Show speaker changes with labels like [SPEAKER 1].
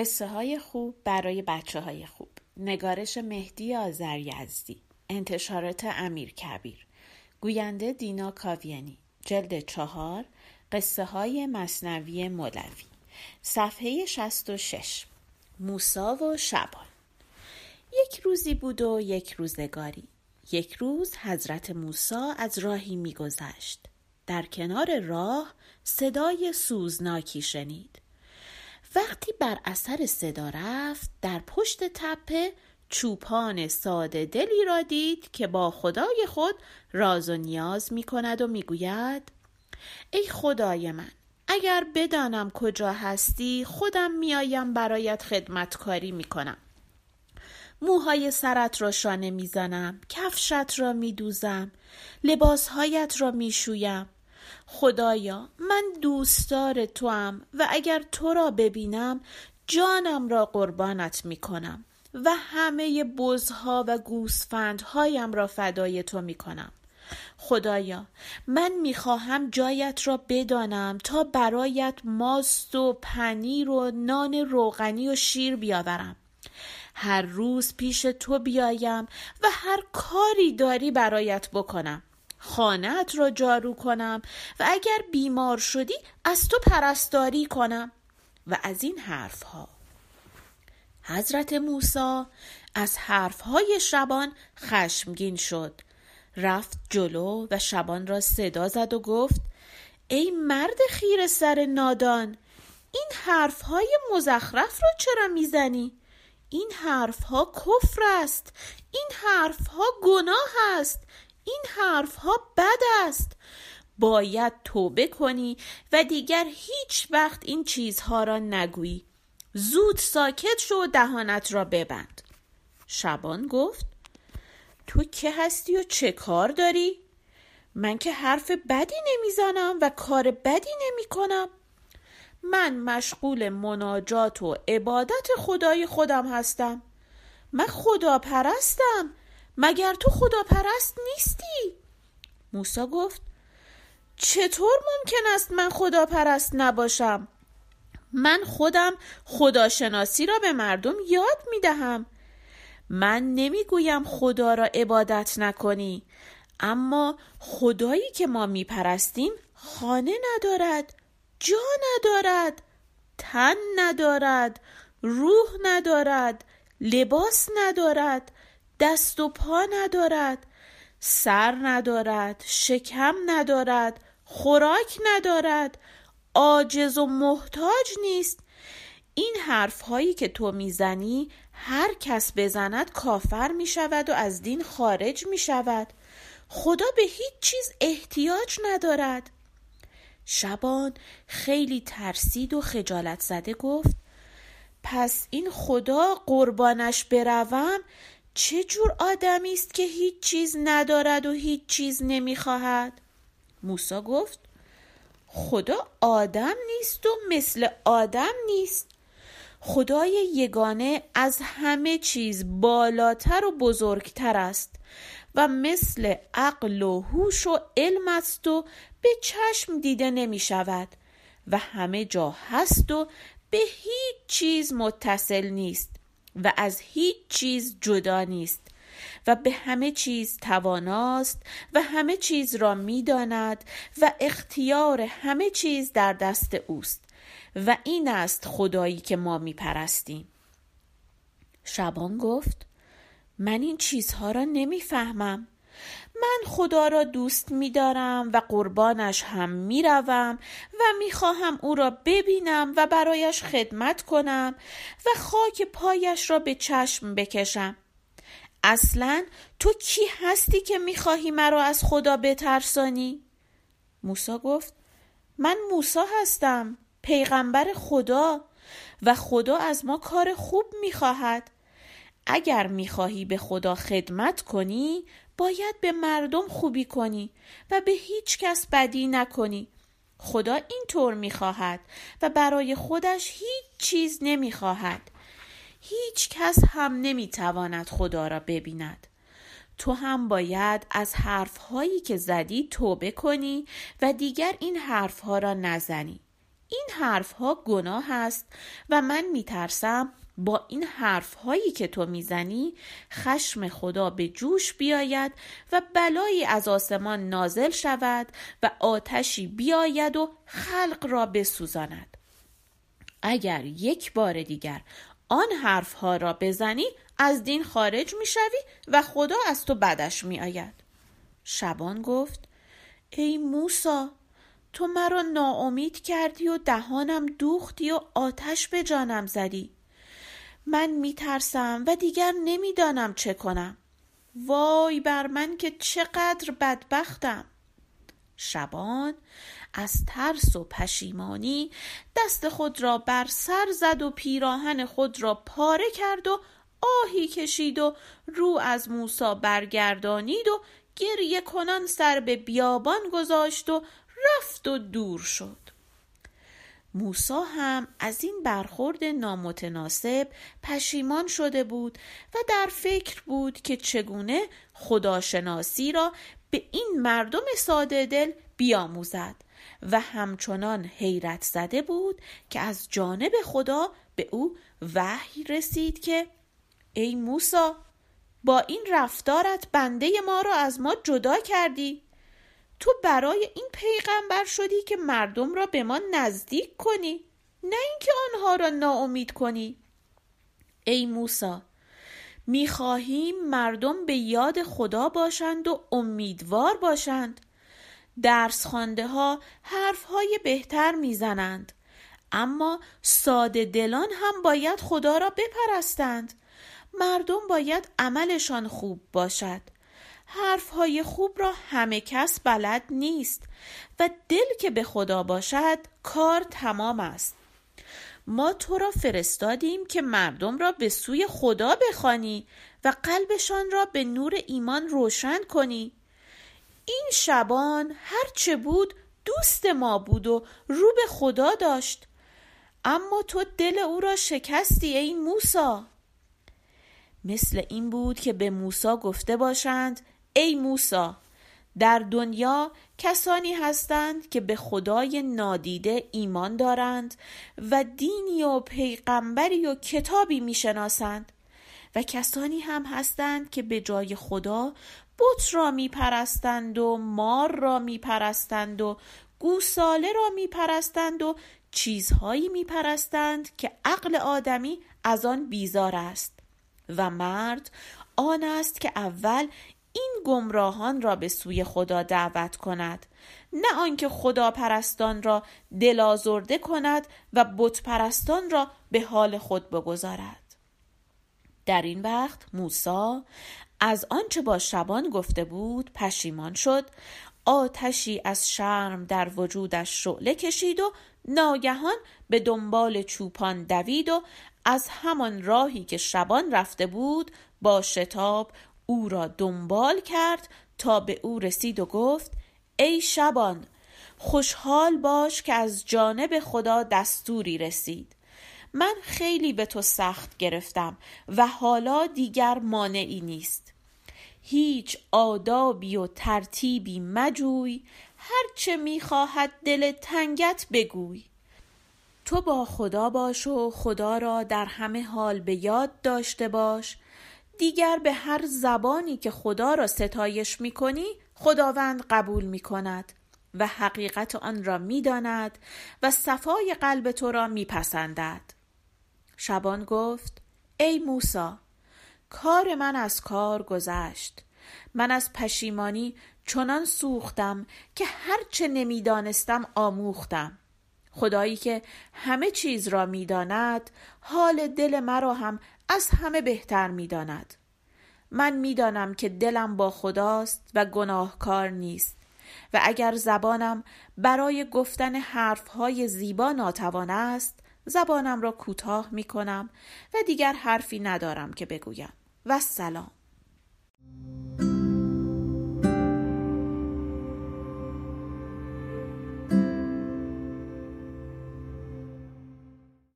[SPEAKER 1] قصه های خوب برای بچه های خوب. نگارش مهدی آذر یزدی انتشارات امیر کبیر. گوینده دینا کاویانی. جلد چهار قصه های مصنوی مولوی. صفحه 66 موسا و شبان. یک روزی بود و یک روزگاری. یک روز حضرت موسا از راهی میگذشت. در کنار راه صدای سوزناکی شنید. وقتی بر اثر صدا رفت در پشت تپه چوپان ساده دلی را دید که با خدای خود راز و نیاز می کند و می گوید ای خدای من اگر بدانم کجا هستی خودم میآیم برایت خدمتکاری می کنم. موهای سرت را شانه می‌زنم کفشت را میدوزم لباسهایت را می‌شویم خدایا من دوستدار توام و اگر تو را ببینم جانم را قربانت می کنم و همه بزها و گوسفندهایم را فدای تو می کنم خدایا من می‌خواهم جایت را بدانم تا برایت ماست و پنیر و نان روغنی و شیر بیاورم. هر روز پیش تو بیایم و هر کاری داری برایت بکنم. خانت را جارو کنم و اگر بیمار شدی از تو پرستاری کنم. و از این حرف ها حضرت موسی از حرف های شبان خشمگین شد. رفت جلو و شبان را صدا زد و گفت ای مرد خیر سر نادان این حرف های مزخرف را چرا می‌زنی؟ این حرف ها کفر است این حرف ها گناه است این حرف ها بد است. باید توبه کنی و دیگر هیچ وقت این چیزها را نگویی. زود ساکت شو و دهانت را ببند. شبان گفت تو که هستی و چه کار داری؟ من که حرف بدی نمی‌زنم و کار بدی نمی کنم من مشغول مناجات و عبادت خدای خودم هستم. من خدا پرستم مگر تو خدا پرست نیستی؟ موسا گفت چطور ممکن است من خدا پرست نباشم؟ من خودم خداشناسی را به مردم یاد می دهم من نمی‌گویم خدا را عبادت نکنی اما خدایی که ما می پرستیم خانه ندارد جا ندارد تن ندارد روح ندارد لباس ندارد دست و پا ندارد سر ندارد شکم ندارد خوراک ندارد عاجز و محتاج نیست. این حرف هایی که تو می‌زنی هر کس بزند کافر می شود و از دین خارج می شود خدا به هیچ چیز احتیاج ندارد. شبان خیلی ترسید و خجالت زده گفت پس این خدا قربانش بروم چه جور آدمی است که هیچ چیز ندارد و هیچ چیز نمی‌خواهد؟ موسا گفت خدا آدم نیست و مثل آدم نیست. خدای یگانه از همه چیز بالاتر و بزرگتر است و مثل عقل و هوش و علم است و به چشم دیده نمی شود و همه جا هست و به هیچ چیز متصل نیست. و از هیچ چیز جدا نیست و به همه چیز تواناست و همه چیز را می‌داند و اختیار همه چیز در دست اوست و این است خدایی که ما میپرستیم. شبان گفت من این چیزها را نمی‌فهمم. من خدا را دوست میدارم و قربانش هم می‌روم و می‌خواهم او را ببینم و برایش خدمت کنم و خاک پایش را به چشم بکشم اصلا تو کی هستی که می‌خواهی مرا از خدا بترسانی؟ موسا گفت من موسا هستم پیغمبر خدا و خدا از ما کار خوب می‌خواهد اگر می‌خواهی به خدا خدمت کنی باید به مردم خوبی کنی و به هیچ کس بدی نکنی. خدا این طور می‌خواهد و برای خودش هیچ چیز نمی‌خواهد. هیچ کس هم نمی‌تواند خدا را ببیند. تو هم باید از حرفهایی که زدی توبه کنی و دیگر این حرفها را نزنی. این حرف ها گناه است و من میترسم با این حرف هایی که تو می‌زنی خشم خدا به جوش بیاید و بلایی از آسمان نازل شود و آتشی بیاید و خلق را بسوزاند. اگر یک بار دیگر آن حرف ها را بزنی از دین خارج می‌شوی و خدا از تو بدش میآید. شبان گفت ای موسا تو مرا ناامید کردی و دهانم دوختی و آتش به جانم زدی. من میترسم و دیگر نمی‌دانم چه کنم. وای بر من که چقدر بدبختم. شبان از ترس و پشیمانی دست خود را بر سر زد و پیراهن خود را پاره کرد و آهی کشید و رو از موسا برگردانید و گریه کنان سر به بیابان گذاشت و رفت و دور شد. موسا هم از این برخورد نامتناسب پشیمان شده بود و در فکر بود که چگونه خداشناسی را به این مردم ساده دل بیاموزد و همچنان حیرت زده بود که از جانب خدا به او وحی رسید که ای موسا با این رفتارت بنده ما را از ما جدا کردی. تو برای این پیغمبر شدی که مردم را به ما نزدیک کنی نه اینکه آنها را ناامید کنی. ای موسا می‌خواهیم مردم به یاد خدا باشند و امیدوار باشند. درس خانده ها حرف های بهتر می‌زنند اما ساده دلان هم باید خدا را بپرستند. مردم باید عملشان خوب باشد. حرفهای خوب را همه کس بلد نیست و دل که به خدا باشد کار تمام است. ما تو را فرستادیم که مردم را به سوی خدا بخوانی و قلبشان را به نور ایمان روشن کنی. این شبان هرچه بود دوست ما بود و رو به خدا داشت. اما تو دل او را شکستی ای موسا مثل این بود که به موسا گفته باشند ای موسا در دنیا کسانی هستند که به خدای نادیده ایمان دارند و دینی و پیغمبری و کتابی می‌شناسند و کسانی هم هستند که به جای خدا بت را میپرستند و مار را میپرستند و گوساله را میپرستند و چیزهایی میپرستند که عقل آدمی از آن بیزار است و مرد آن است که اول این گمراهان را به سوی خدا دعوت کند. نه آنکه خدا پرستان را دلازرده کند و بت پرستان را به حال خود بگذارد. در این وقت موسی از آنچه با شبان گفته بود پشیمان شد آتشی از شرم در وجودش شعله کشید و ناگهان به دنبال چوپان دوید و از همان راهی که شبان رفته بود با شتاب او را دنبال کرد تا به او رسید و گفت ای شبان خوشحال باش که از جانب خدا دستوری رسید. من خیلی به تو سخت گرفتم و حالا دیگر مانعی نیست. هیچ آدابی و ترتیبی مجوی هرچه می‌خواهد دل تنگت بگوی. تو با خدا باش و خدا را در همه حال به یاد داشته باش دیگر به هر زبانی که خدا را ستایش می کنی خداوند قبول می کند و حقیقت آن را می داند و صفای قلب تو را می پسندد. شبان گفت ای موسا کار من از کار گذشت من از پشیمانی چنان سوختم که هرچه نمی‌دانستم آموختم خدایی که همه چیز را می‌داند حال دل مرا هم از همه بهتر می‌داند. من می‌دانم که دلم با خداست و گناهکار نیست و اگر زبانم برای گفتن حرفهای زیبا ناتوان است زبانم را کوتاه می کنم و دیگر حرفی ندارم که بگویم. و سلام.